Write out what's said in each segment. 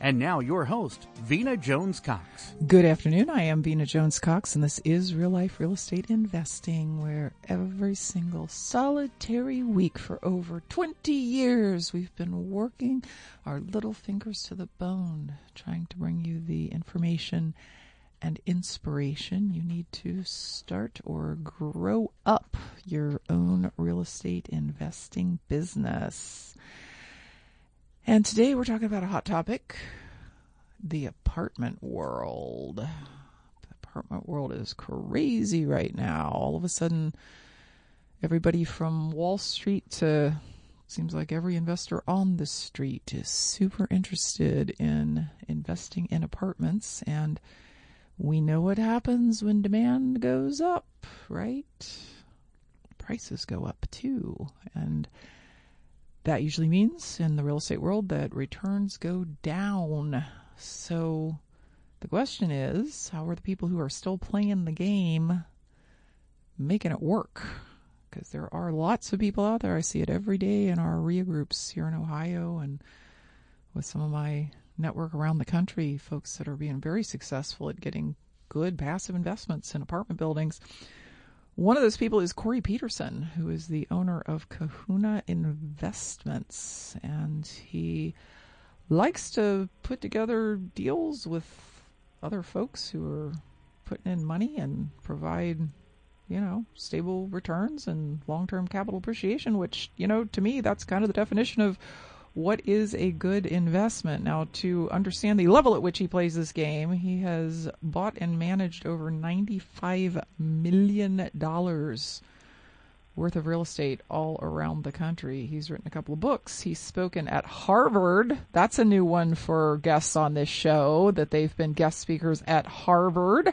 And now your host, Vena Jones Cox. Good afternoon. I am Vena Jones Cox, and this is Real Life Real Estate Investing, where every single solitary week for over 20 years we've been working our little fingers to the bone, trying to bring you the information and inspiration you need to start or grow up your own real estate investing business. And today we're talking about a hot topic the apartment world. The apartment world is crazy right now. All of a sudden, everybody from Wall Street to seems like every investor on the street is super interested in investing in apartments. And we know what happens when demand goes up, right? Prices go up too. And that usually means in the real estate world that returns go down. So the question is, how are the people who are still playing the game making it work? Because there are lots of people out there. I see it every day in our REIA groups here in Ohio and with some of my network around the country, folks that are being very successful at getting good passive investments in apartment buildings. One of those people is Corey Peterson, who is the owner of Kahuna Investments, and he likes to put together deals with other folks who are putting in money and provide, you know, stable returns and long-term capital appreciation, which, you know, to me that's kind of the definition of what is a good investment. Now, to understand the level at which he plays this game, he has bought and managed over $95 million worth of real estate all around the country. He's written a couple of books. He's spoken at Harvard. That's a new one for guests on this show that they've been guest speakers at Harvard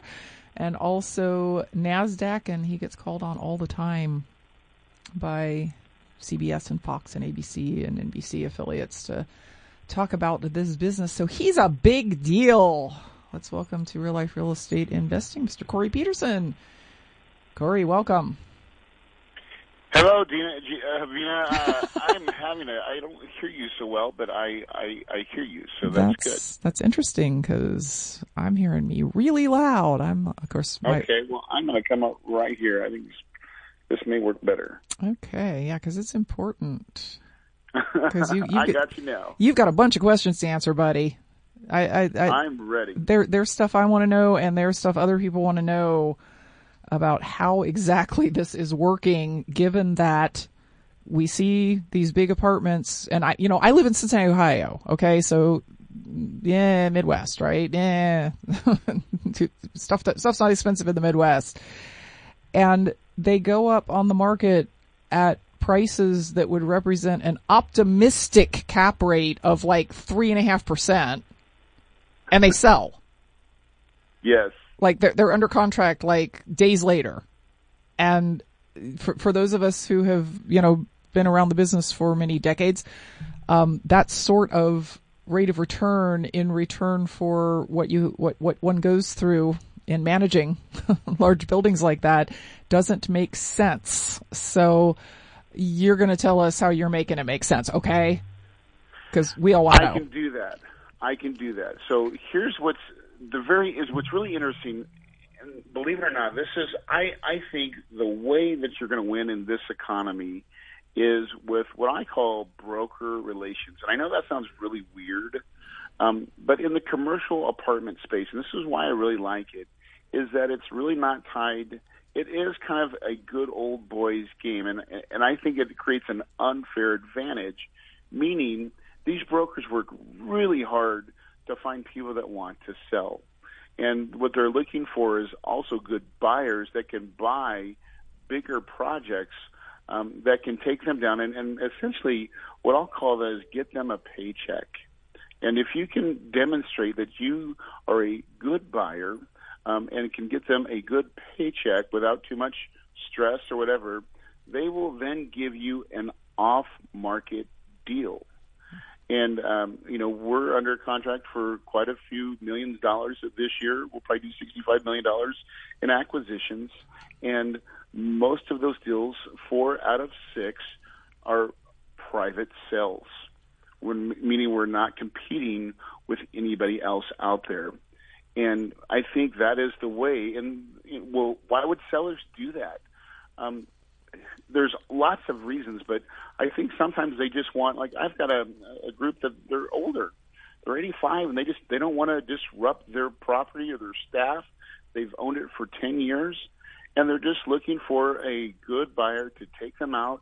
and also NASDAQ, and he gets called on all the time by CBS and Fox and ABC and NBC affiliates to talk about this business. So he's a big deal. Let's welcome to Real Life Real Estate Investing, Mr. Corey Peterson. Corey, welcome. Hello, Dina. Uh, Vena. Uh, I'm having a. I don't hear you so well, but I I, I hear you, so that's, that's good. That's interesting because I'm hearing me really loud. I'm of course. My... Okay, well, I'm going to come up right here. I think this may work better. Okay, yeah, because it's important. Because you, you I got you now. You've got a bunch of questions to answer, buddy. I, I, I am ready. There, there's stuff I want to know, and there's stuff other people want to know about how exactly this is working. Given that we see these big apartments, and I, you know, I live in Cincinnati, Ohio. Okay, so yeah, Midwest, right? Yeah, stuff that stuff's not expensive in the Midwest, and they go up on the market at prices that would represent an optimistic cap rate of like three and a half percent, and they sell. Yes. Like they're they're under contract like days later, and for for those of us who have you know been around the business for many decades, um, that sort of rate of return in return for what you what what one goes through in managing large buildings like that doesn't make sense. So you're going to tell us how you're making it make sense, okay? Because we all want to. I can do that. I can do that. So here's what's the very is what's really interesting. And believe it or not, this is I I think the way that you're going to win in this economy is with what I call broker relations. And I know that sounds really weird, um, but in the commercial apartment space, and this is why I really like it, is that it's really not tied. It is kind of a good old boys game, and and I think it creates an unfair advantage, meaning these brokers work really hard to find people that want to sell. And what they're looking for is also good buyers that can buy bigger projects um, that can take them down and, and essentially what I'll call that is get them a paycheck. And if you can demonstrate that you are a good buyer um, and can get them a good paycheck without too much stress or whatever, they will then give you an off market deal. And um, you know we're under contract for quite a few millions of dollars this year. We'll probably do sixty-five million dollars in acquisitions, and most of those deals, four out of six, are private sales. Meaning we're not competing with anybody else out there. And I think that is the way. And well, why would sellers do that? Um, there's lots of reasons, but I think sometimes they just want like I've got a, a group that they're older, they're 85, and they just they don't want to disrupt their property or their staff. They've owned it for 10 years, and they're just looking for a good buyer to take them out,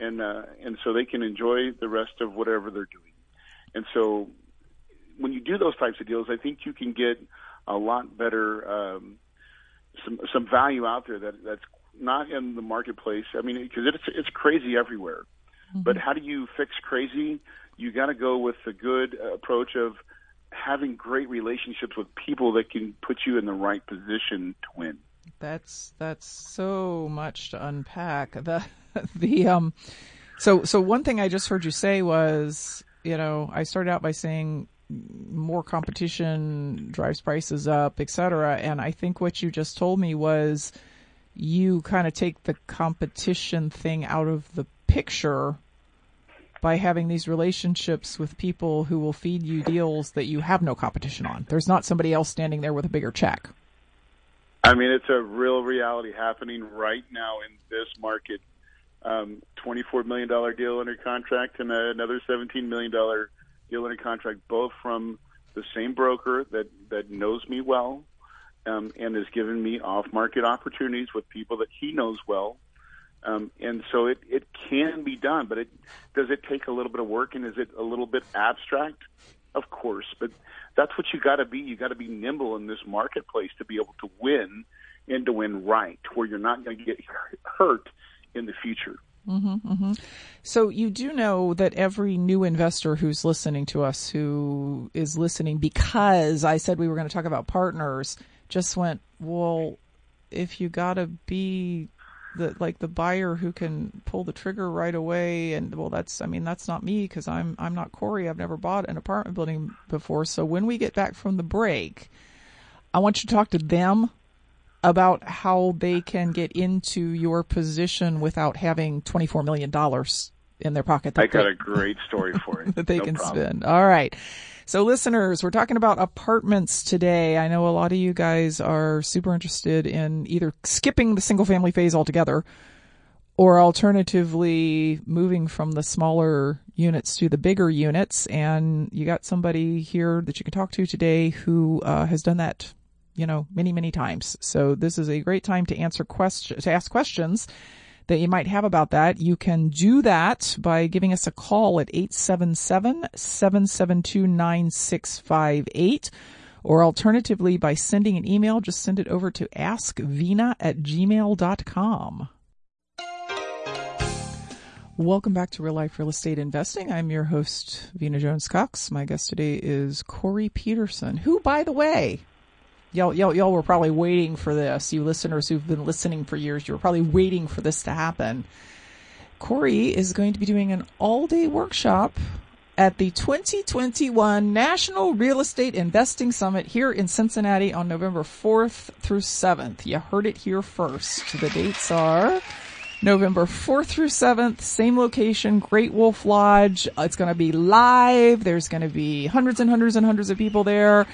and uh, and so they can enjoy the rest of whatever they're doing. And so when you do those types of deals, I think you can get a lot better um, some some value out there that that's not in the marketplace. I mean, because it's it's crazy everywhere. Mm-hmm. But how do you fix crazy? You got to go with the good approach of having great relationships with people that can put you in the right position to win. That's that's so much to unpack. The the um so so one thing I just heard you say was, you know, I started out by saying more competition drives prices up, et cetera. And I think what you just told me was you kind of take the competition thing out of the picture by having these relationships with people who will feed you deals that you have no competition on. There's not somebody else standing there with a bigger check. I mean, it's a real reality happening right now in this market. Um, $24 million deal under contract and another $17 million deal a contract, both from the same broker that, that knows me well um, and has given me off-market opportunities with people that he knows well. Um, and so it, it can be done, but it does it take a little bit of work and is it a little bit abstract? Of course, but that's what you got to be. You got to be nimble in this marketplace to be able to win and to win right, where you're not going to get hurt in the future. Mm-hmm, mm-hmm. So you do know that every new investor who's listening to us, who is listening because I said we were going to talk about partners, just went, well, if you got to be the like the buyer who can pull the trigger right away and well that's i mean that's not me because i'm i'm not corey i've never bought an apartment building before so when we get back from the break i want you to talk to them about how they can get into your position without having 24 million dollars in their pocket i got they, a great story for you that they no can problem. spend all right so listeners, we're talking about apartments today. I know a lot of you guys are super interested in either skipping the single family phase altogether or alternatively moving from the smaller units to the bigger units. And you got somebody here that you can talk to today who uh, has done that, you know, many, many times. So this is a great time to answer questions, to ask questions that you might have about that, you can do that by giving us a call at 877-772-9658 or alternatively by sending an email. Just send it over to askvena at gmail.com. Welcome back to Real Life Real Estate Investing. I'm your host, Vena Jones Cox. My guest today is Corey Peterson, who, by the way, y'all, y'all, y'all were probably waiting for this. You listeners who've been listening for years, you were probably waiting for this to happen. Corey is going to be doing an all day workshop at the 2021 National Real Estate Investing Summit here in Cincinnati on November 4th through 7th. You heard it here first. The dates are November 4th through 7th, same location, Great Wolf Lodge. Uh, it's going to be live. There's going to be hundreds and hundreds and hundreds of people there.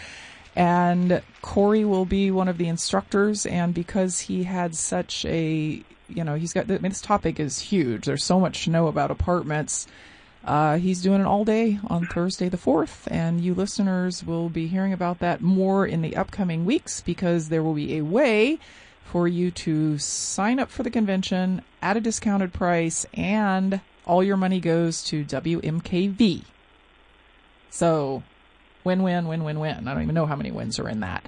And Corey will be one of the instructors. And because he had such a, you know, he's got, I mean, this topic is huge. There's so much to know about apartments. Uh, he's doing it all day on Thursday the 4th, and you listeners will be hearing about that more in the upcoming weeks because there will be a way for you to sign up for the convention at a discounted price and all your money goes to WMKV. So, win win, win win win. I don't even know how many wins are in that.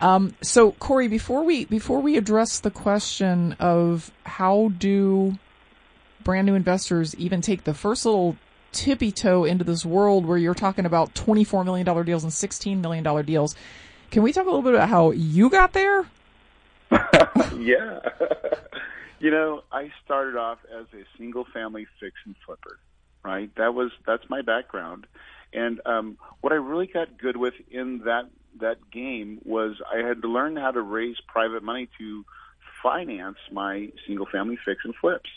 Um, so, Corey, before we before we address the question of how do brand new investors even take the first little tippy toe into this world where you're talking about $24 million deals and $16 million deals. Can we talk a little bit about how you got there? yeah. you know, I started off as a single family fix and flipper, right? That was, that's my background. And, um, what I really got good with in that, that game was I had to learn how to raise private money to finance my single family fix and flips.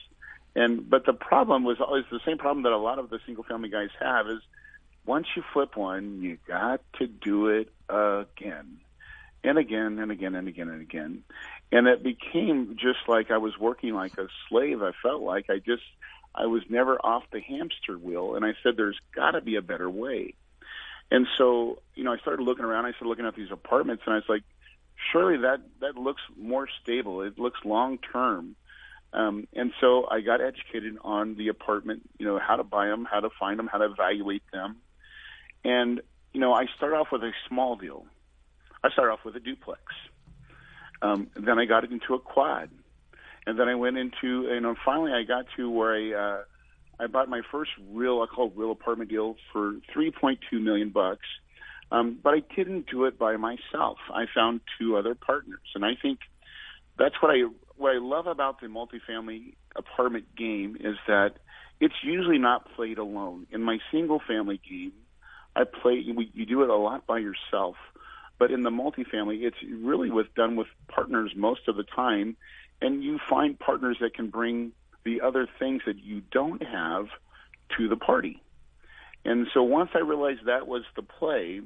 And but the problem was always the same problem that a lot of the single family guys have is once you flip one, you got to do it again and again and again and again and again. And it became just like I was working like a slave. I felt like I just I was never off the hamster wheel. And I said, there's got to be a better way. And so, you know, I started looking around. I started looking at these apartments, and I was like, surely that that looks more stable. It looks long term. Um, and so I got educated on the apartment, you know, how to buy them, how to find them, how to evaluate them. And, you know, I started off with a small deal. I started off with a duplex. Um, then I got it into a quad. And then I went into, you know, finally I got to where I, uh, I bought my first real, I call it real apartment deal for 3.2 million bucks. Um, but I didn't do it by myself. I found two other partners. And I think that's what I what I love about the multifamily apartment game is that it's usually not played alone. In my single family game, I play we, you do it a lot by yourself, but in the multifamily, it's really with done with partners most of the time, and you find partners that can bring the other things that you don't have to the party. And so once I realized that was the play,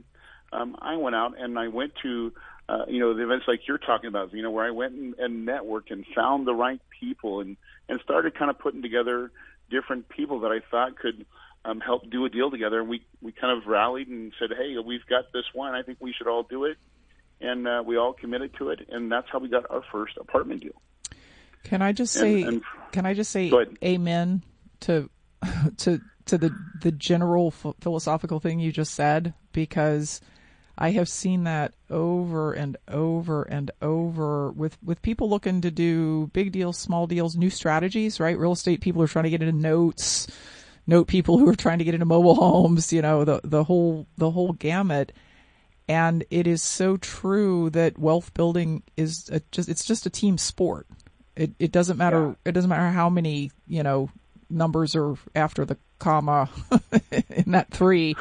um, I went out and I went to uh, you know, the events like you're talking about, you know, where I went and, and networked and found the right people and, and started kind of putting together different people that I thought could um, help do a deal together. And we, we kind of rallied and said, hey, we've got this one. I think we should all do it. And uh, we all committed to it. And that's how we got our first apartment deal. Can I just say, and, and, can I just say amen to, to, to the, the general philosophical thing you just said? Because – I have seen that over and over and over with, with people looking to do big deals, small deals, new strategies, right? Real estate people are trying to get into notes, note people who are trying to get into mobile homes, you know, the, the whole, the whole gamut. And it is so true that wealth building is a, just, it's just a team sport. It, it doesn't matter, yeah. it doesn't matter how many, you know, numbers are after the comma in that three.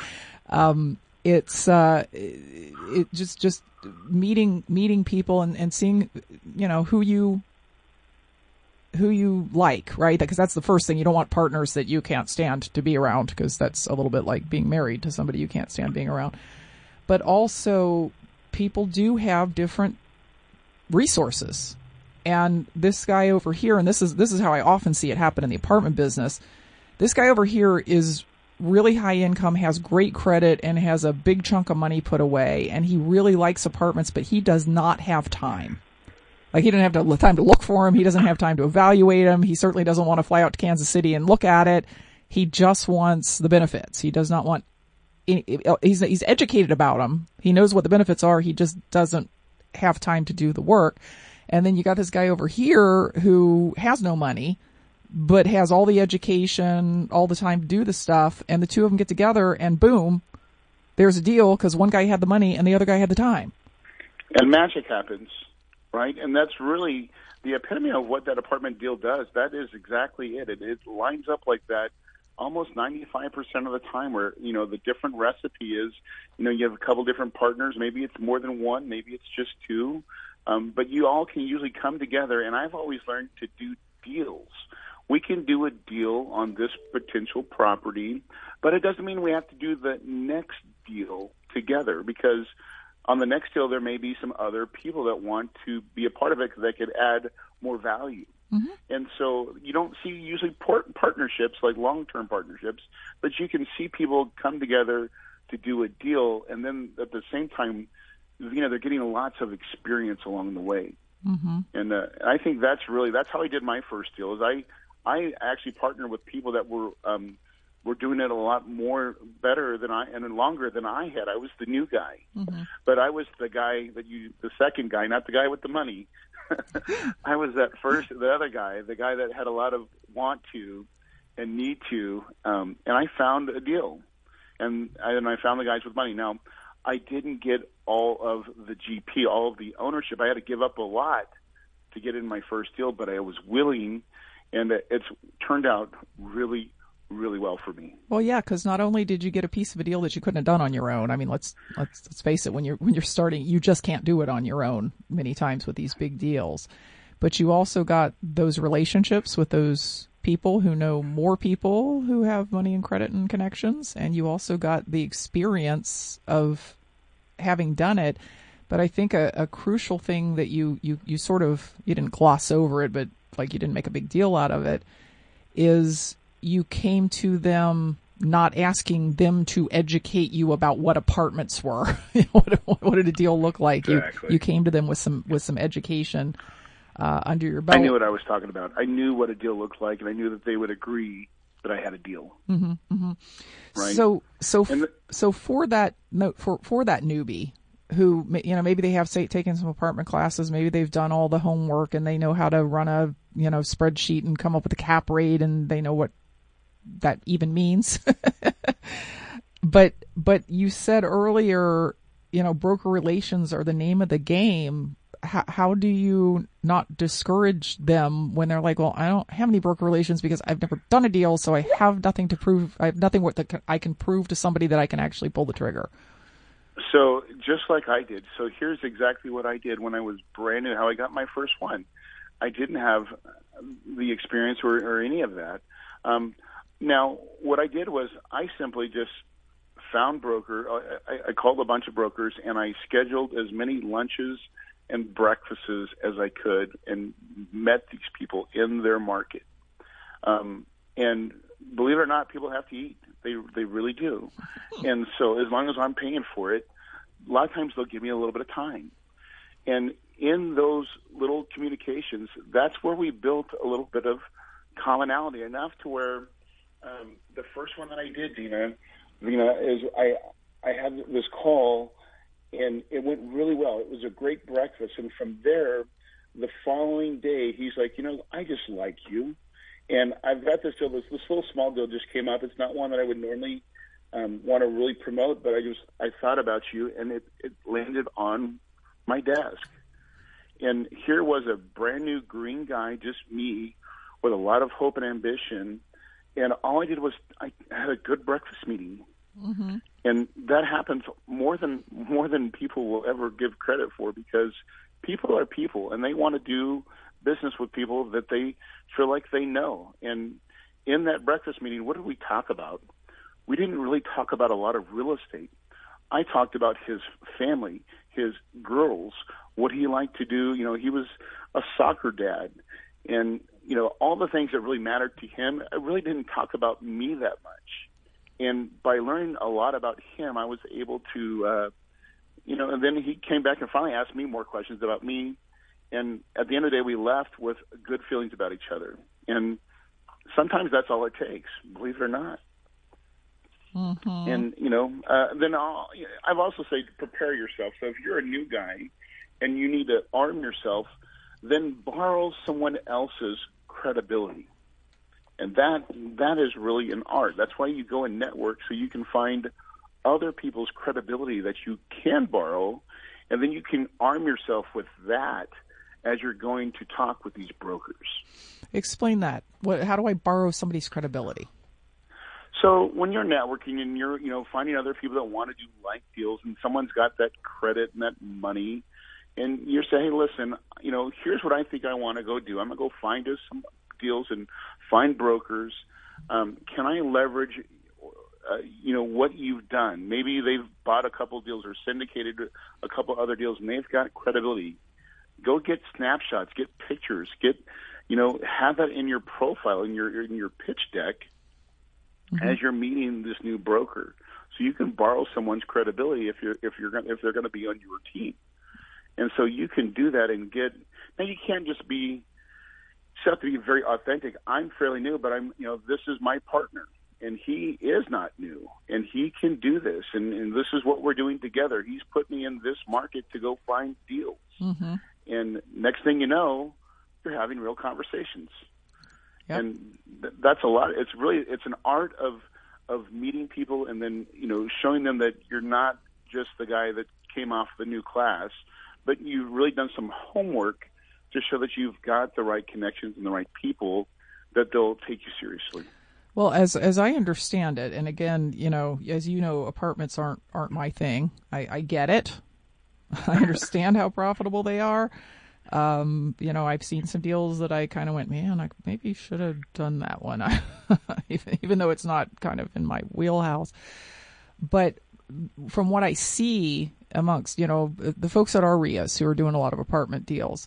Um, it's uh, it just just meeting meeting people and, and seeing you know who you who you like, right? Because that's the first thing. You don't want partners that you can't stand to be around because that's a little bit like being married to somebody you can't stand being around. But also, people do have different resources. And this guy over here, and this is this is how I often see it happen in the apartment business. This guy over here is really high income, has great credit, and has a big chunk of money put away. And he really likes apartments, but he does not have time. Like he doesn't have the time to look for them. He doesn't have time to evaluate them. He certainly doesn't want to fly out to Kansas City and look at it. He just wants the benefits. He does not want. He's he's educated about them. He knows what the benefits are. He just doesn't have time to do the work. And then you got this guy over here who has no money but has all the education, all the time to do the stuff, and the two of them get together, and boom, there's a deal because one guy had the money and the other guy had the time. And magic happens, right? And that's really the epitome of what that apartment deal does. That is exactly it. It, it lines up like that almost 95% of the time where, you know, the different recipe is, you know, you have a couple different partners. Maybe it's more than one. Maybe it's just two. Um, but you all can usually come together. And I've always learned to do deals we can do a deal on this potential property, but it doesn't mean we have to do the next deal together because on the next deal there may be some other people that want to be a part of it because they could add more value. Mm-hmm. And so you don't see usually port- partnerships like long-term partnerships, but you can see people come together to do a deal, and then at the same time, you know, they're getting lots of experience along the way. Mm-hmm. And uh, I think that's really that's how I did my first deal. Is I I actually partnered with people that were um, were doing it a lot more better than I and longer than I had. I was the new guy, mm-hmm. but I was the guy that you the second guy, not the guy with the money. I was that first, the other guy, the guy that had a lot of want to and need to, um, and I found a deal, and I, and I found the guys with money. Now, I didn't get all of the GP, all of the ownership. I had to give up a lot to get in my first deal, but I was willing, and it's turned out really, really well for me. Well, yeah, because not only did you get a piece of a deal that you couldn't have done on your own. I mean, let's let's let's face it. When you're when you're starting, you just can't do it on your own. Many times with these big deals, but you also got those relationships with those people who know more people who have money and credit and connections, and you also got the experience of having done it. But I think a, a crucial thing that you, you, you sort of you didn't gloss over it, but like you didn't make a big deal out of it, is you came to them not asking them to educate you about what apartments were. what, what, did a deal look like? Exactly. You, you came to them with some with some education uh, under your belt. I knew what I was talking about. I knew what a deal looked like, and I knew that they would agree that I had a deal. Mm-hmm, mm-hmm. Right. So so the, so for that note for for that newbie who you know maybe they have say, taken some apartment classes, maybe they've done all the homework and they know how to run a you know spreadsheet and come up with a cap rate and they know what that even means. but but you said earlier, you know, broker relations are the name of the game how, how do you not discourage them when they're like, well, I don't have any broker relations because I've never done a deal, so I have nothing to prove. I have nothing that I can prove to somebody that I can actually pull the trigger. So just like I did. So here's exactly what I did when I was brand new. How I got my first one. I didn't have the experience or, or any of that. Um, now, what I did was I simply just found broker. I, I called a bunch of brokers and I scheduled as many lunches and breakfasts as I could and met these people in their market. Um, and believe it or not, people have to eat. They they really do. And so as long as I'm paying for it, a lot of times they'll give me a little bit of time. And in those little communications, that's where we built a little bit of commonality enough to where um, the first one that I did, Dina, Dina, is I I had this call and it went really well. It was a great breakfast, and from there, the following day, he's like, you know, I just like you, and I've got this deal. This, this little small deal just came up. It's not one that I would normally um, want to really promote, but I just I thought about you, and it it landed on my desk. And here was a brand new green guy, just me, with a lot of hope and ambition. And all I did was I had a good breakfast meeting. Mm-hmm. And that happens more than more than people will ever give credit for because people are people and they want to do business with people that they feel like they know. And in that breakfast meeting, what did we talk about? We didn't really talk about a lot of real estate. I talked about his family, his girls, what he liked to do. You know, he was a soccer dad, and you know all the things that really mattered to him. I really didn't talk about me that much and by learning a lot about him, I was able to, uh, you know, and then he came back and finally asked me more questions about me. And at the end of the day, we left with good feelings about each other. And sometimes that's all it takes, believe it or not. Mm-hmm. And you know, uh, then I'll, I've also said prepare yourself. So if you're a new guy and you need to arm yourself, then borrow someone else's credibility and that that is really an art. That's why you go and network so you can find other people's credibility that you can borrow, and then you can arm yourself with that as you're going to talk with these brokers. Explain that. What, how do I borrow somebody's credibility? So when you're networking and you're, you know, finding other people that want to do like deals, and someone's got that credit and that money, and you're saying, hey, listen, you know, here's what I think I want to go do. I'm gonna go find us some deals and find brokers. Um, can I leverage, uh, you know, what you've done? Maybe they've bought a couple deals or syndicated a couple other deals, and they've got credibility. Go get snapshots, get pictures, get you know, have that in your profile in your in your pitch deck mm-hmm. as you're meeting this new broker, so you can borrow someone's credibility if you're if you're gonna, if they're going to be on your team, and so you can do that and get. Now you can't just be. You have to be very authentic. I'm fairly new, but I'm you know this is my partner and he is not new and he can do this and, and this is what we're doing together he's put me in this market to go find deals mm-hmm. and next thing you know you're having real conversations yep. and th- that's a lot it's really it's an art of of meeting people and then you know showing them that you're not just the guy that came off the new class but you've really done some homework to show that you've got the right connections and the right people that they'll take you seriously well, as as I understand it, and again, you know, as you know, apartments aren't aren't my thing. I, I get it. I understand how profitable they are. Um, you know, I've seen some deals that I kind of went, man, I maybe should have done that one, even, though it's not kind of in my wheelhouse. But from what I see amongst, you know, the folks at REIAs who are doing a lot of apartment deals,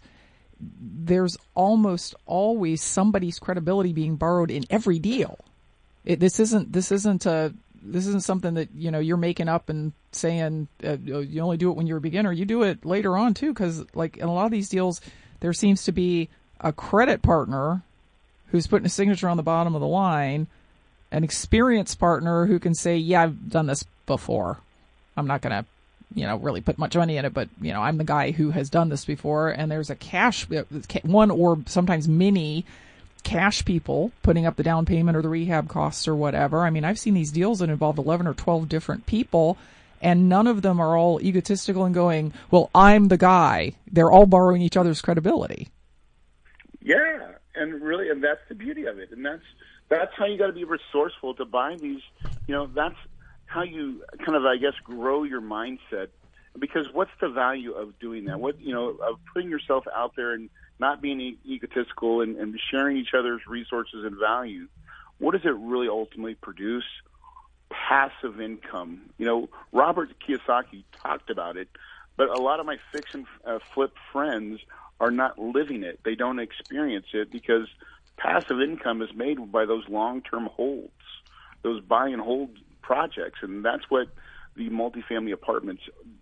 there's almost always somebody's credibility being borrowed in every deal. It, this isn't this isn't a this isn't something that you know you're making up and saying uh, you only do it when you're a beginner. You do it later on too, because like in a lot of these deals, there seems to be a credit partner who's putting a signature on the bottom of the line, an experienced partner who can say, "Yeah, I've done this before. I'm not going to." You know, really put much money in it, but you know, I'm the guy who has done this before. And there's a cash uh, one or sometimes many cash people putting up the down payment or the rehab costs or whatever. I mean, I've seen these deals that involve 11 or 12 different people and none of them are all egotistical and going, "Well, I'm the guy." They're all borrowing each other's credibility. Yeah, and really and that's the beauty of it. And that's that's how you got to be resourceful to buy these, you know, that's how you kind of I guess grow your mindset because what's the value of doing that? What, you know, of putting yourself out there and not being e- egotistical and, and sharing each other's resources and value, what does it really ultimately produce? Passive income. You know, Robert Kiyosaki talked about it, but a lot of my fix and uh, flip friends are not living it. They don't experience it because passive income is made by those long-term holds, those buy and hold projects, and that's what the multifamily apartments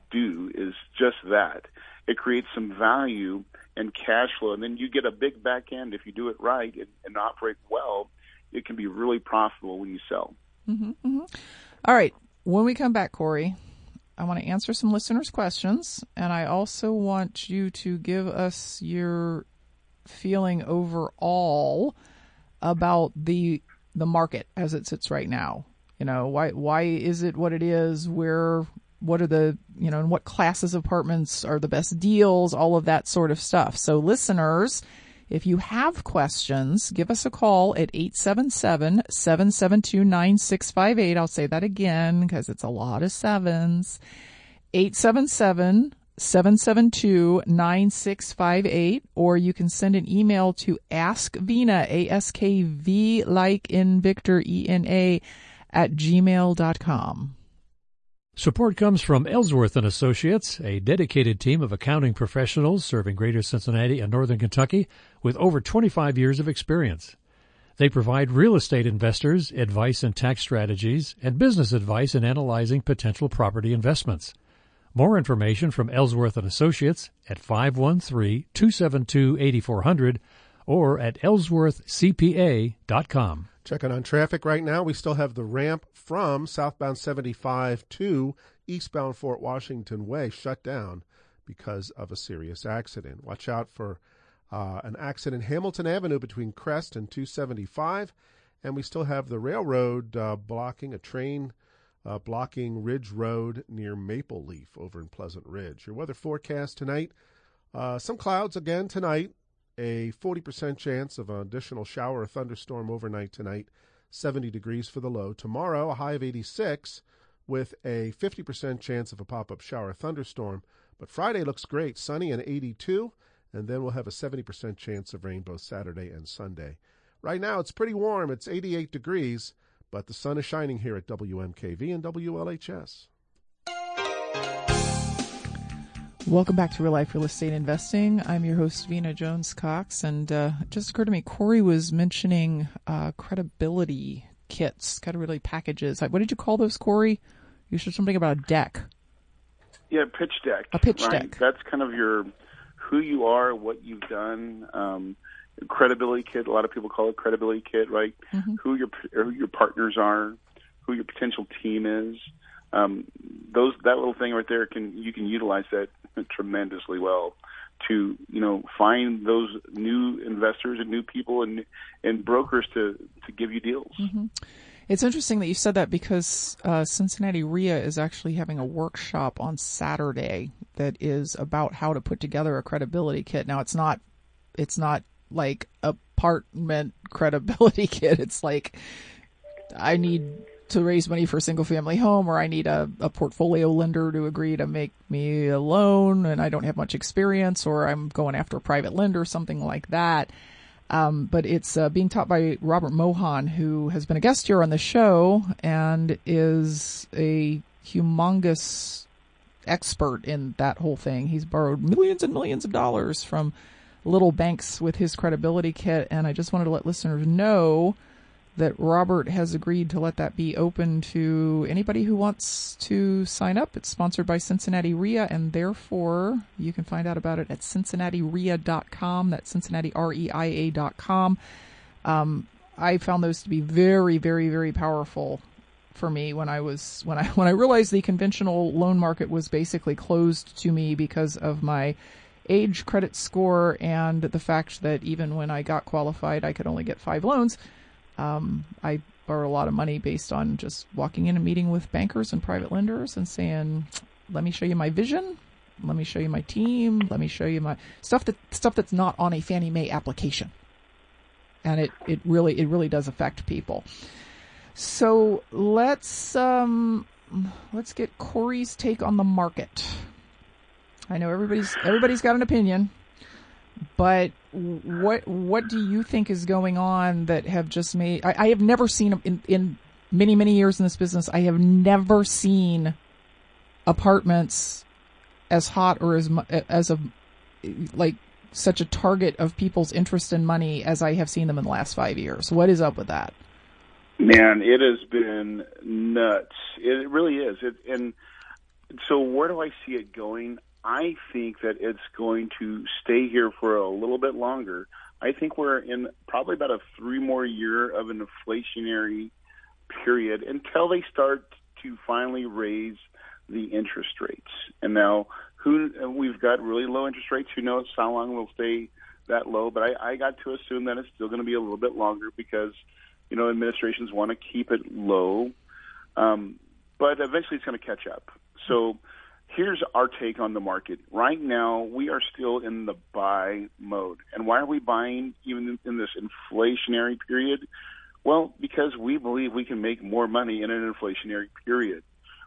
do is just that. It creates some value and cash flow, and then you get a big back end if you do it right and, and operate well. It can be really profitable when you sell. Mm-hmm, mm-hmm. All right. When we come back, Corey, I want to answer some listeners' questions, and I also want you to give us your feeling overall about the the market as it sits right now. You know, why why is it what it is? Where what are the you know and what classes of apartments are the best deals? All of that sort of stuff. So listeners if you have questions give us a call at 877-772-9658 i'll say that again because it's a lot of sevens. 877 772 9658, or you can send an email to askvena, A S K V like in Victor E N A, at gmail.com. Support comes from Ellsworth and Associates, a dedicated team of accounting professionals serving Greater Cincinnati and Northern Kentucky with over 25 years of experience. They provide real estate investors advice and tax strategies and business advice in analyzing potential property investments. More information from Ellsworth and Associates at 513-272-8400 or at ellsworthcpa.com. Checking on traffic right now. We still have the ramp from southbound 75 to eastbound Fort Washington Way shut down because of a serious accident. Watch out for uh, an accident Hamilton Avenue between Crest and 275. And we still have the railroad uh, blocking a train uh, blocking Ridge Road near Maple Leaf over in Pleasant Ridge. Your weather forecast tonight uh, some clouds again tonight a 40% chance of an additional shower or thunderstorm overnight tonight, 70 degrees for the low. Tomorrow, a high of 86 with a 50% chance of a pop up shower or thunderstorm. But Friday looks great, sunny and 82, and then we'll have a 70% chance of rain both Saturday and Sunday. Right now, it's pretty warm. It's 88 degrees, but the sun is shining here at WMKV and WLHS. Welcome back to Real Life Real Estate Investing. I'm your host, Vena Jones Cox, and uh, it just occurred to me Corey was mentioning uh, credibility kits, credibility packages. What did you call those, Corey? You said something about a deck. Yeah, pitch deck. A pitch right? deck. That's kind of your who you are, what you've done. Um, credibility kit. A lot of people call it credibility kit, right? Mm-hmm. Who your who your partners are, who your potential team is. Um, those that little thing right there can you can utilize that tremendously well to you know find those new investors and new people and and brokers to to give you deals. Mm-hmm. It's interesting that you said that because uh, Cincinnati REIA is actually having a workshop on Saturday that is about how to put together a credibility kit. Now it's not it's not like a apartment credibility kit. It's like I need to raise money for a single family home or I need a, a portfolio lender to agree to make me a loan and I don't have much experience or I'm going after a private lender, something like that. Um, but it's uh, being taught by Robert Mohan, who has been a guest here on the show and is a humongous expert in that whole thing. He's borrowed millions and millions of dollars from little banks with his credibility kit, and I just wanted to let listeners know that Robert has agreed to let that be open to anybody who wants to sign up. It's sponsored by Cincinnati REIA, and therefore you can find out about it at cincinnatireia.com. That's Cincinnati R-E-I-A.com. Um, I found those to be very, very, very powerful for me when I was when I when I realized the conventional loan market was basically closed to me because of my age, credit score, and the fact that even when I got qualified, I could only get five loans. Um, I borrow a lot of money based on just walking in and meeting with bankers and private lenders and saying, "Let me show you my vision. Let me show you my team. Let me show you my stuff that stuff that's not on a Fannie Mae application." And it it really it really does affect people. So let's um, let's get Corey's take on the market. I know everybody's everybody's got an opinion, but what what do you think is going on that have just made? I, I have never seen in in many many years in this business. I have never seen apartments as hot or as as a like such a target of people's interest in money as I have seen them in the last five years. What is up with that? Man, it has been nuts. It really is. It, and so, where do I see it going? I think that it's going to stay here for a little bit longer. I think we're in probably about a three more year of an inflationary period until they start to finally raise the interest rates. And now, who we've got really low interest rates. Who knows how long we'll stay that low? But I, I got to assume that it's still going to be a little bit longer because you know administrations want to keep it low. Um, but eventually, it's going to catch up. So here's our take on the market. Right now, we are still in the buy mode. And why are we buying even in this inflationary period? Well, because we believe we can make more money in an inflationary period.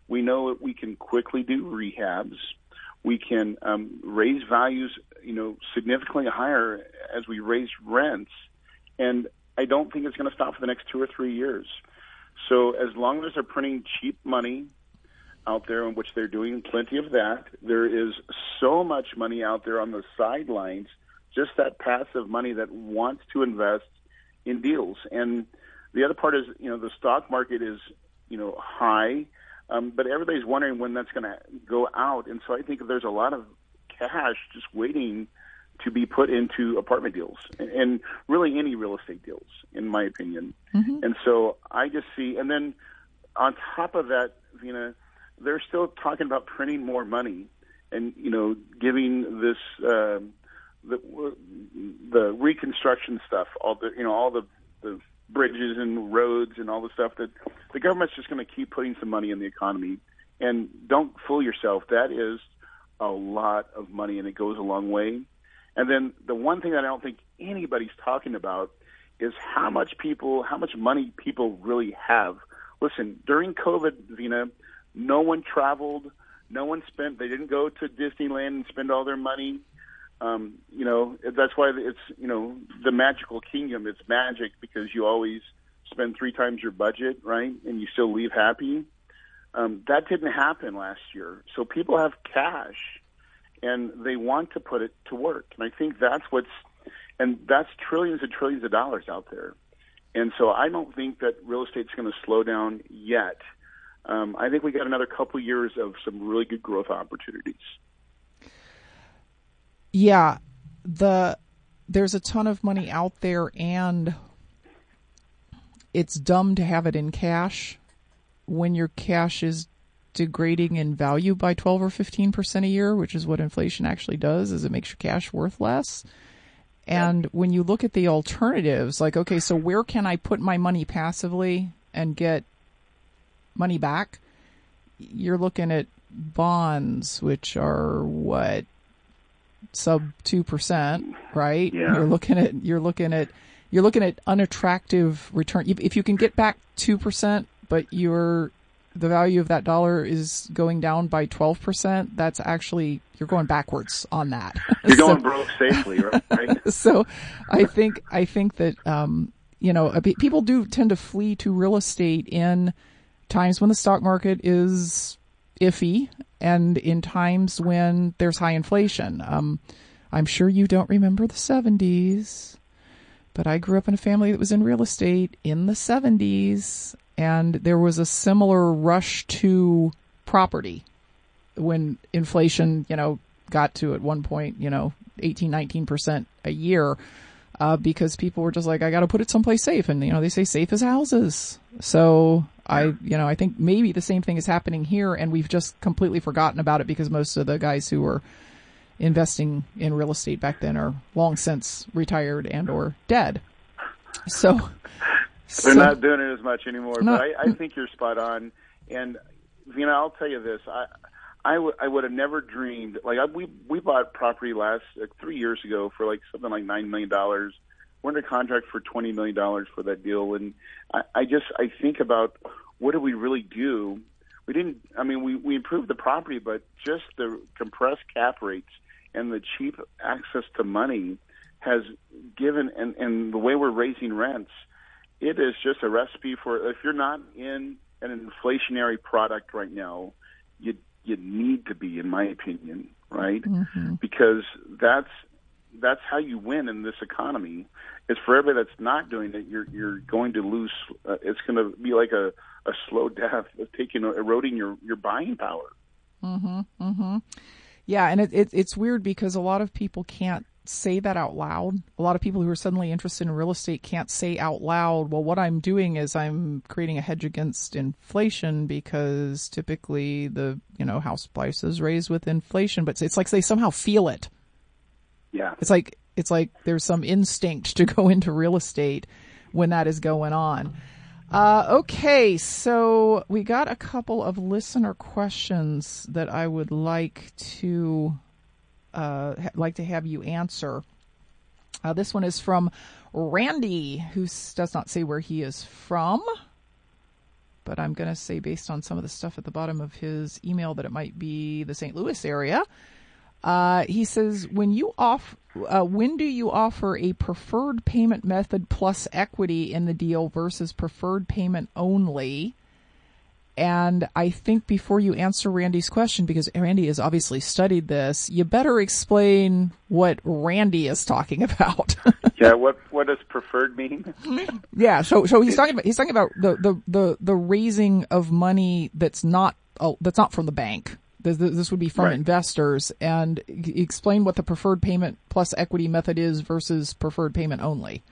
We know that we can quickly do rehabs. We can um, raise values, you know, significantly higher as we raise rents. And I don't think it's going to stop for the next two or three years. So as long as they're printing cheap money out there in which they're doing plenty of that. There is so much money out there on the sidelines, just that passive money that wants to invest in deals. And the other part is, you know, the stock market is, you know, high, um, but everybody's wondering when that's going to go out. And so I think there's a lot of cash just waiting to be put into apartment deals and really any real estate deals, in my opinion. Mm-hmm. And so I just see, and then on top of that, Vena, they're still talking about printing more money and you know giving this uh, the the reconstruction stuff, all the you know all the the bridges and roads and all the stuff that the government's just going to keep putting some money in the economy. And don't fool yourself, that is a lot of money and it goes a long way. And then the one thing that I don't think anybody's talking about is how much people, how much money people really have. Listen, during COVID, Vena, no one traveled. No one spent. They didn't go to Disneyland and spend all their money. Um, you know that's why it's you know the magical kingdom. It's magic because you always spend three times your budget, right? And you still leave happy. Um, that didn't happen last year. So people have cash, and they want to put it to work. And I think that's what's, and that's trillions and trillions of dollars out there. And so I don't think that real estate's going to slow down yet. Um, I think we got another couple years of some really good growth opportunities. Yeah, the there's a ton of money out there, and it's dumb to have it in cash when your cash is degrading in value by 12 or 15 percent a year, which is what inflation actually does, is it makes your cash worth less. And when you look at the alternatives, like, okay, so where can I put my money passively and get money back? You're looking at bonds, which are what sub two percent, right? Yeah. You're looking at you're looking at you're looking at unattractive return. If you can get back two percent, but you're the value of that dollar is going down by 12%, that's actually, you're going backwards on that. You're going so, broke safely, right? so I think, I think that, um, you know, people do tend to flee to real estate in times when the stock market is iffy and in times when there's high inflation. Um, I'm sure you don't remember the 70s, but I grew up in a family that was in real estate in the 70s and there was a similar rush to property when inflation, you know, got to at one point, you know, 18, 19% a year, uh, because people were just like, I got to put it someplace safe. And, you know, they say safe as houses. So I, you know, I think maybe the same thing is happening here and we've just completely forgotten about it because most of the guys who were investing in real estate back then are long since retired and or dead. So they're so, not doing it as much anymore. But I, I think you're spot on. And you know, I'll tell you this: I I, w- I would have never dreamed. Like I, we we bought property last like, three years ago for like something like nine million dollars. We're under contract for twenty million dollars for that deal, and I, I just I think about what do we really do? We didn't. I mean, we we improved the property, but just the compressed cap rates and the cheap access to money has given, and and the way we're raising rents it is just a recipe for if you're not in an inflationary product right now, you you need to be, in my opinion, right? Mm-hmm. Because that's that's how you win in this economy. Is for everybody that's not doing it, you're you're going to lose. Uh, it's going to be like a a slow death, taking eroding your your buying power. Mm-hmm. Mm-hmm. Yeah, and it, it it's weird because a lot of people can't say that out loud. A lot of people who are suddenly interested in real estate can't say out loud, well, what I'm doing is I'm creating a hedge against inflation because typically the, you know, house prices raise with inflation, but it's like they somehow feel it. Yeah. It's like, it's like there's some instinct to go into real estate when that is going on. Uh, okay, so we got a couple of listener questions that I would like to uh, like to have you answer. Uh, this one is from Randy, who does not say where he is from, but I'm going to say, based on some of the stuff at the bottom of his email, that it might be the St. Louis area. Uh, he says, when you off, uh, when do you offer a preferred payment method plus equity in the deal versus preferred payment only? And I think before you answer Randy's question, because Randy has obviously studied this, you better explain what Randy is talking about. yeah, what what does preferred mean? yeah, so so he's talking about he's talking about the the the, the raising of money that's not oh, that's not from the bank. This, this would be from right. investors, and explain what the preferred payment plus equity method is versus preferred payment only.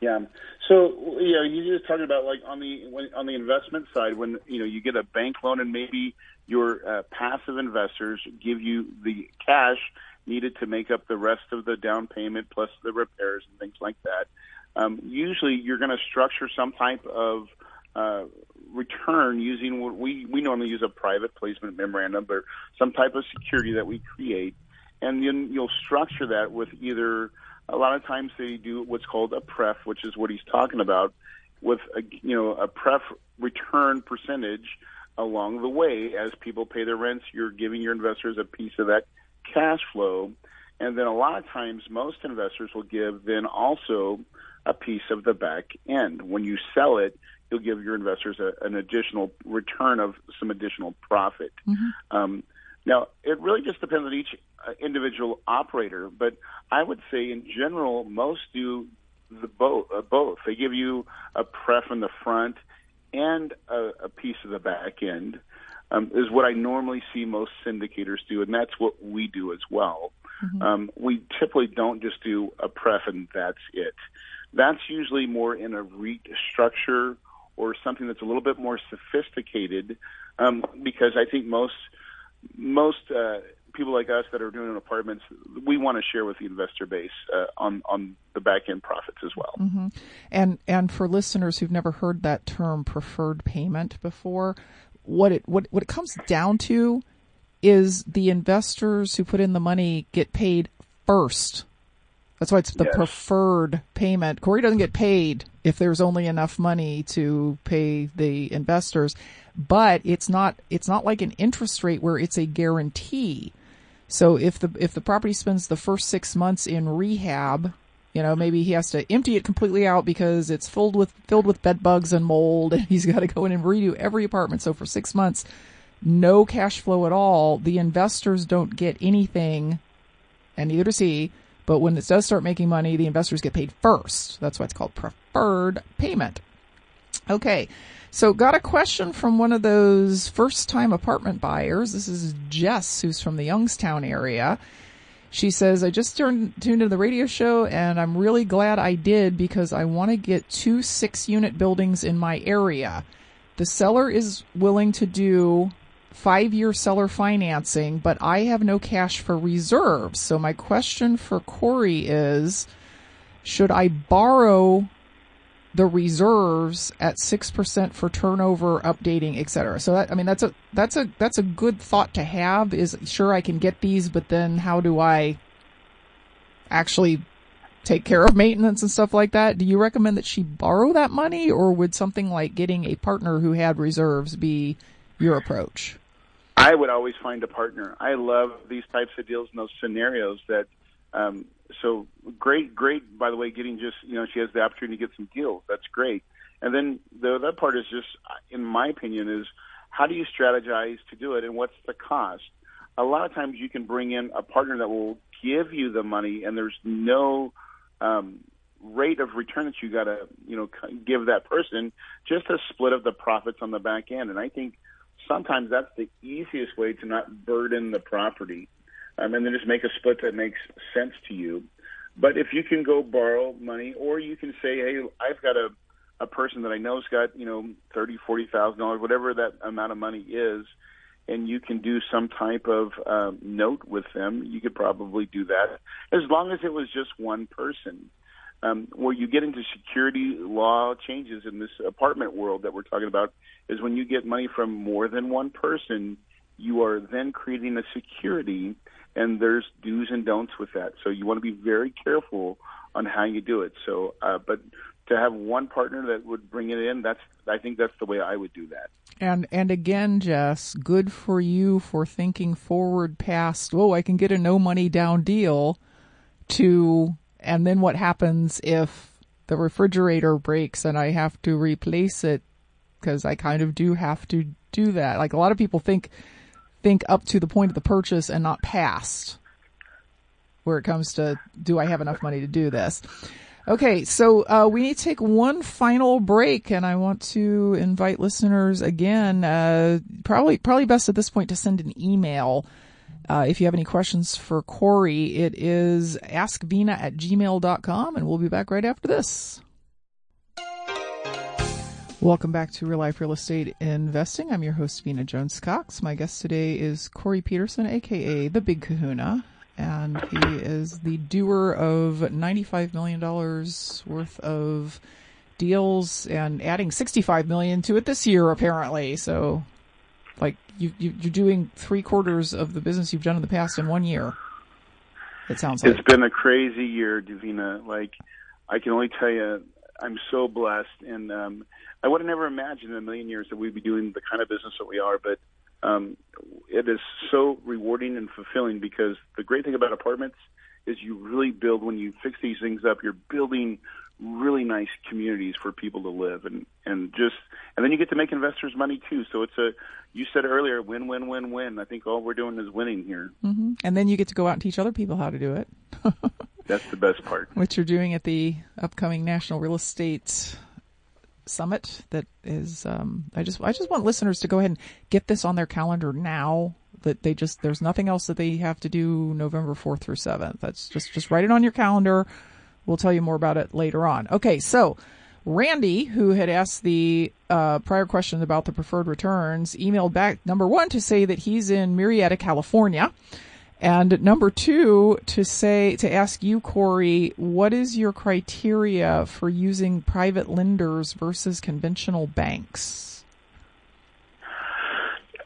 Yeah. So you know, you're just talking about like on the when, on the investment side when you know you get a bank loan and maybe your uh, passive investors give you the cash needed to make up the rest of the down payment plus the repairs and things like that. Um, usually, you're going to structure some type of uh, return using what we we normally use a private placement memorandum or some type of security that we create, and then you'll structure that with either a lot of times they do what's called a pref, which is what he's talking about, with a you know a pref return percentage along the way as people pay their rents. You're giving your investors a piece of that cash flow, and then a lot of times most investors will give then also a piece of the back end. When you sell it, you'll give your investors a, an additional return of some additional profit. Mm-hmm. Um, now, it really just depends on each individual operator, but I would say in general, most do the both. Uh, both they give you a pref in the front and a, a piece of the back end. Um, is what I normally see most syndicators do, and that's what we do as well. Mm-hmm. Um, we typically don't just do a pref and that's it. That's usually more in a REIT structure or something that's a little bit more sophisticated, um, because I think most most uh, people like us that are doing apartments, we want to share with the investor base uh, on on the back end profits as well. Mm-hmm. And and for listeners who've never heard that term preferred payment before, what it what what it comes down to is the investors who put in the money get paid first. That's why it's the yes. preferred payment. Corey doesn't get paid if there's only enough money to pay the investors, but it's not it's not like an interest rate where it's a guarantee. So if the if the property spends the first 6 months in rehab, you know, maybe he has to empty it completely out because it's filled with filled with bed bugs and mold and he's got to go in and redo every apartment. So for 6 months no cash flow at all, the investors don't get anything, and neither does he. But when it does start making money, the investors get paid first. That's why it's called preferred payment. Okay, so got a question from one of those first time apartment buyers. This is Jess, who's from the Youngstown area. She says, I just turned, tuned into the radio show and I'm really glad I did because I want to get two six unit buildings in my area. The seller is willing to do five year seller financing, but I have no cash for reserves. So my question for Corey is, should I borrow the reserves at 6% for turnover, updating, et cetera. So that, I mean, that's a, that's a, that's a good thought to have is sure I can get these, but then how do I actually take care of maintenance and stuff like that? Do you recommend that she borrow that money or would something like getting a partner who had reserves be your approach? I would always find a partner. I love these types of deals and those scenarios that um, so great, great. By the way, getting just you know she has the opportunity to get some deals. That's great. And then the other part is just, in my opinion, is how do you strategize to do it, and what's the cost? A lot of times you can bring in a partner that will give you the money, and there's no um, rate of return that you got to you know give that person, just a split of the profits on the back end. And I think sometimes that's the easiest way to not burden the property um, and then just make a split that makes sense to you. But if you can go borrow money, or you can say, hey, I've got a a person that I know's got you know thirty, forty thousand dollars, whatever that amount of money is, and you can do some type of um, note with them. You could probably do that as long as it was just one person. Um, where you get into security law changes in this apartment world that we're talking about is when you get money from more than one person, you are then creating a security and there's do's and don'ts with that. So you want to be very careful on how you do it. So, uh, but to have one partner that would bring it in, that's I think that's the way I would do that. And and again, Jess, good for you for thinking forward past. Oh, I can get a no money down deal. To and then what happens if the refrigerator breaks and I have to replace it because I kind of do have to do that. Like a lot of people think think up to the point of the purchase and not past where it comes to do I have enough money to do this. Okay, so uh, we need to take one final break, and I want to invite listeners again. Uh, probably, probably best at this point to send an email uh, if you have any questions for Corey. It is askvena at gmail.com, and we'll be back right after this. Welcome back to Real Life Real Estate Investing. I'm your host, Vena Jones Cox. My guest today is Corey Peterson, aka the Big Kahuna, and he is the doer of $95 million worth of deals and adding 65 million to it this year, apparently. So, like, you, you, are doing three quarters of the business you've done in the past in one year. It sounds like. It's been a crazy year, Davina. Like, I can only tell you, I'm so blessed and, um, I would have never imagined in a million years that we'd be doing the kind of business that we are, but um, it is so rewarding and fulfilling because the great thing about apartments is you really build when you fix these things up. You're building really nice communities for people to live and and just and then you get to make investors money too. So it's a you said earlier win win win win. I think all we're doing is winning here. Mm-hmm. and then you get to go out and teach other people how to do it. That's the best part. Which you're doing at the upcoming national real estate summit that is um, i just i just want listeners to go ahead and get this on their calendar now that they just there's nothing else that they have to do november 4th through 7th that's just just write it on your calendar We'll tell you more about it later on. Okay, so Randy, who had asked the uh, prior question about the preferred returns, emailed back number one to say that he's in Murrieta, California. And number two, to say, to ask you, Corey, what is your criteria for using private lenders versus conventional banks?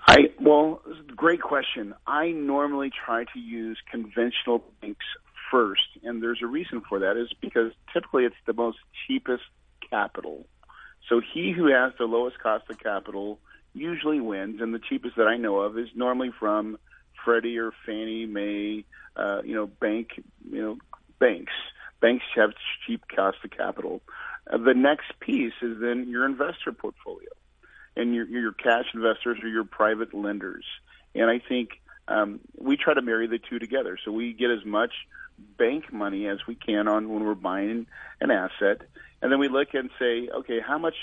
I, well, great question. I normally try to use conventional banks first, and there's a reason for that, is because typically it's the most cheapest capital. So he who has the lowest cost of capital usually wins, and the cheapest that I know of is normally from Freddie or Fannie Mae, uh, you know, bank, you know, banks. Banks have cheap cost of capital. Uh, the next piece is then your investor portfolio, and your your cash investors or your private lenders. And I think um, we try to marry the two together. So we get as much bank money as we can on when we're buying an asset, and then we look and say, okay, how much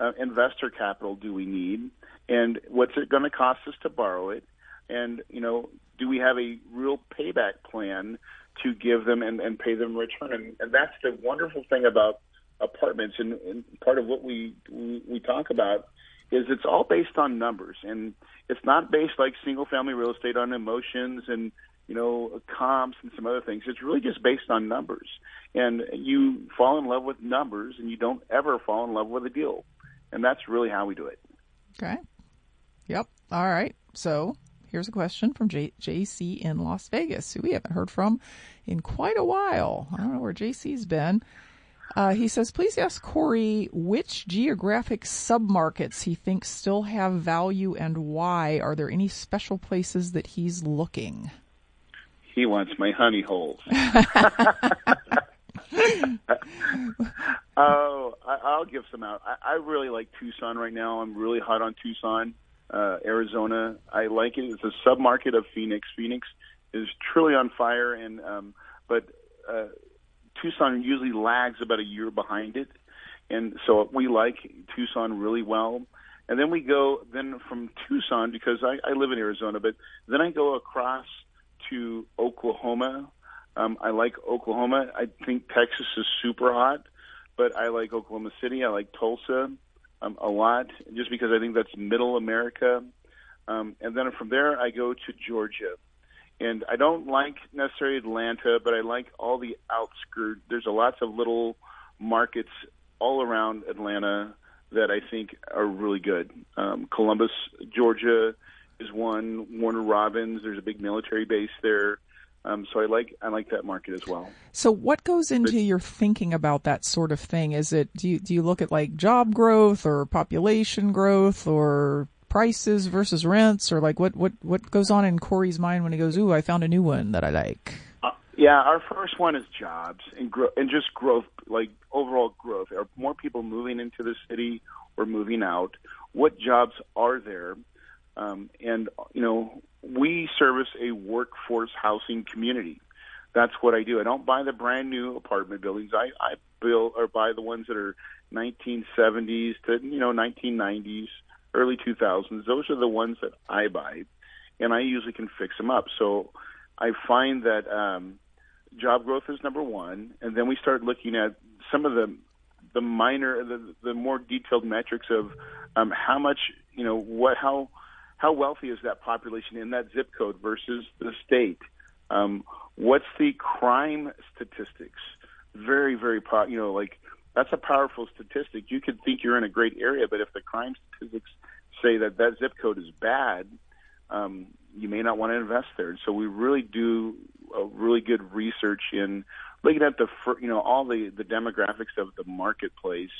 uh, investor capital do we need, and what's it going to cost us to borrow it, and you know, do we have a real payback plan to give them and, and pay them return? And, and that's the wonderful thing about apartments, and, and part of what we, we we talk about is it's all based on numbers, and it's not based like single family real estate on emotions and you know, comps and some other things. It's really just based on numbers. And you fall in love with numbers and you don't ever fall in love with a deal. And that's really how we do it. Okay. Yep. All right. So here's a question from J- JC in Las Vegas, who we haven't heard from in quite a while. I don't know where JC's been. Uh, he says, please ask Corey which geographic submarkets he thinks still have value and why. Are there any special places that he's looking? He wants my honey holes. oh, I, I'll give some out. I, I really like Tucson right now. I'm really hot on Tucson, uh, Arizona. I like it. It's a submarket of Phoenix. Phoenix is truly on fire, and um, but uh, Tucson usually lags about a year behind it, and so we like Tucson really well. And then we go then from Tucson because I, I live in Arizona, but then I go across to Oklahoma. Um, I like Oklahoma. I think Texas is super hot, but I like Oklahoma City. I like Tulsa um, a lot, just because I think that's middle America. Um, and then from there, I go to Georgia. And I don't like necessarily Atlanta, but I like all the outskirts. There's a lots of little markets all around Atlanta that I think are really good. Um, Columbus, Georgia is one. Warner Robins, there's a big military base there. Um, so I like I like that market as well. So what goes into your thinking about that sort of thing? Is it do you do you look at like job growth or population growth or prices versus rents or like what what what goes on in Corey's mind when he goes, "Ooh, I found a new one that I like." Uh, yeah, our first one is jobs and grow and just growth, like overall growth. Are more people moving into the city or moving out? What jobs are there? Um, and, you know, we service a workforce housing community. That's what I do. I don't buy the brand new apartment buildings. I, I build or buy the ones that are 1970s to, you know, 1990s, early 2000s. Those are the ones that I buy, and I usually can fix them up. So I find that um, job growth is number one, and then we start looking at some of the the minor, the, the more detailed metrics of um, how much, you know, what how how wealthy is that population in that zip code versus the state? Um, what's the crime statistics? Very, very, po- you know, like that's a powerful statistic. You could think you're in a great area, but if the crime statistics say that that zip code is bad, um, you may not want to invest there. So we really do a really good research in looking at the, you know, all the the demographics of the marketplace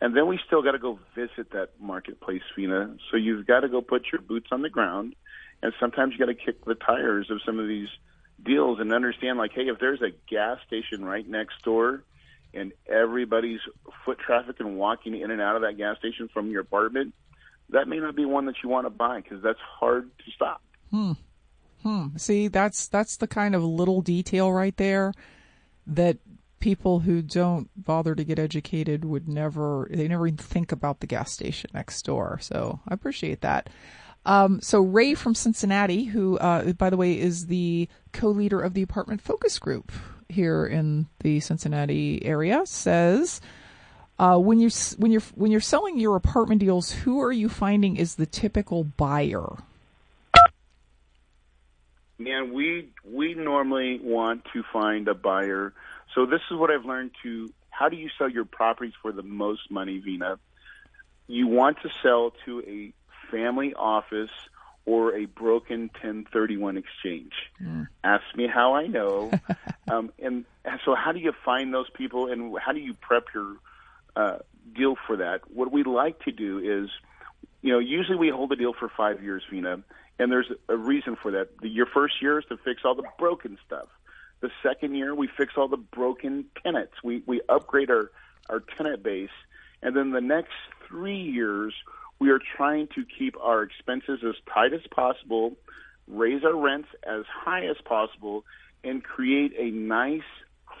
and then we still got to go visit that marketplace, Vena. So you've got to go put your boots on the ground, and sometimes you got to kick the tires of some of these deals and understand, like, hey, if there's a gas station right next door, and everybody's foot traffic and walking in and out of that gas station from your apartment, that may not be one that you want to buy because that's hard to stop. Hmm. Hmm. See, that's that's the kind of little detail right there that people who don't bother to get educated would never they never even think about the gas station next door. So I appreciate that. Um, so Ray from Cincinnati, who uh, by the way is the co-leader of the apartment focus group here in the Cincinnati area, says. Uh, when you when you're when you're selling your apartment deals, who are you finding is the typical buyer? Man, we we normally want to find a buyer. So this is what I've learned to how do you sell your properties for the most money, Vena? You want to sell to a family office or a broken 1031 exchange. Mm. Ask me how I know. um, and so, how do you find those people, and how do you prep your uh, deal for that? What we like to do is, you know, usually we hold a deal for five years, Vena, and there's a reason for that. The, your first year is to fix all the broken stuff. The second year, we fix all the broken tenants. We we upgrade our our tenant base, and then the next three years we are trying to keep our expenses as tight as possible, raise our rents as high as possible, and create a nice,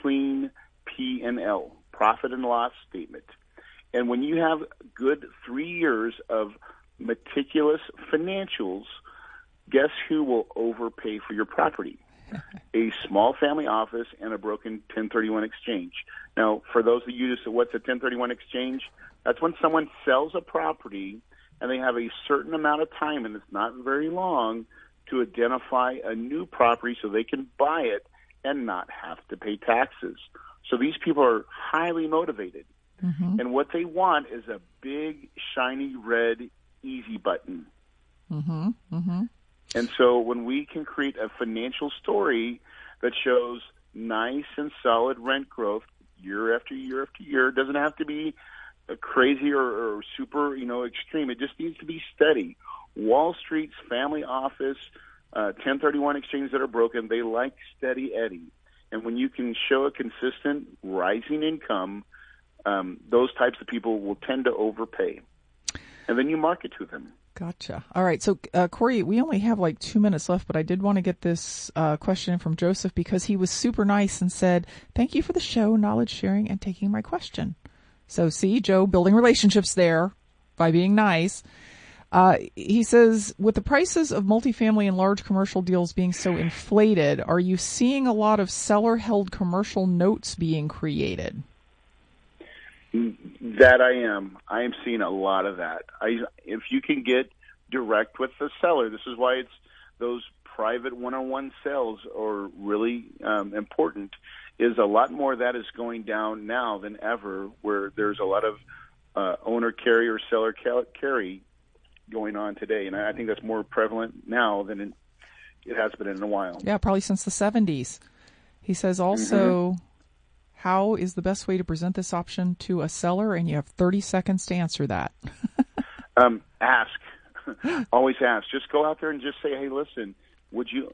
clean P&L, profit and loss statement. And when you have good three years of meticulous financials, guess who will overpay for your property? A small family office and a broken 1031 exchange. Now, for those of you who say, what's a 1031 exchange? That's when someone sells a property and they have a certain amount of time, and it's not very long, to identify a new property so they can buy it and not have to pay taxes. So these people are highly motivated. Mm-hmm. And what they want is a big, shiny red easy button. Mm-hmm. Mm-hmm. And so when we can create a financial story that shows nice and solid rent growth year after year after year, it doesn't have to be crazy or, or super, you know, extreme. It just needs to be steady. Wall Street's family office, uh, 1031 exchanges that are broken, they like steady Eddie. And when you can show a consistent rising income, um, those types of people will tend to overpay. And then you market to them. Gotcha. All right. So, uh, Corey, we only have like two minutes left, but I did want to get this uh, question from Joseph because he was super nice and said, Thank you for the show, knowledge sharing, and taking my question. So see, Joe building relationships there by being nice. Uh, he says, with the prices of multifamily and large commercial deals being so inflated, are you seeing a lot of seller held commercial notes being created? That I am. I am seeing a lot of that. I, if you can get direct with the seller, this is why it's those private one-on-one sales are really um, important is a lot more of that is going down now than ever, where there's a lot of uh, owner carry or seller carry going on today, and I think that's more prevalent now than it, it has been in a while. Yeah, probably since the 70s. He says also, mm-hmm. How is the best way to present this option to a seller? And you have 30 seconds to answer that. um, ask. Always ask. Just go out there and just say, "Hey, listen, would you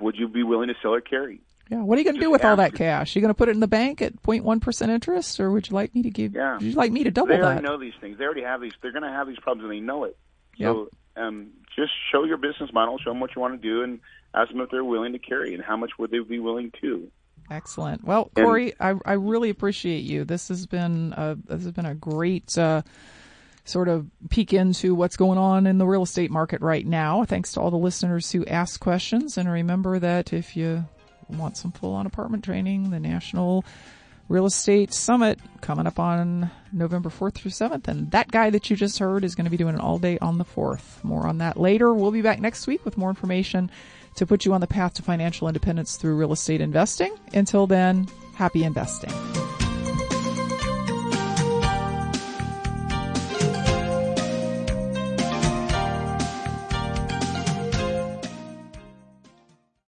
would you be willing to sell or carry?" Yeah. What are you going to do with all that cash? You going to put it in the bank at 0.1 percent interest, or would you like me to give? Yeah. Would you like me to double they that? They already know these things. They already have these. They're going to have these problems, and they know it. Yep. So um, just show your business model, show them what you want to do, and ask them if they're willing to carry and how much would they be willing to. Excellent. Well, Corey, and, I, I really appreciate you. This has been a, this has been a great uh, sort of peek into what's going on in the real estate market right now. Thanks to all the listeners who asked questions, and remember that if you want some full on apartment training, the National Real Estate Summit coming up on November 4th through 7th. And that guy that you just heard is going to be doing it all day on the 4th. More on that later. We'll be back next week with more information to put you on the path to financial independence through real estate investing. Until then, happy investing.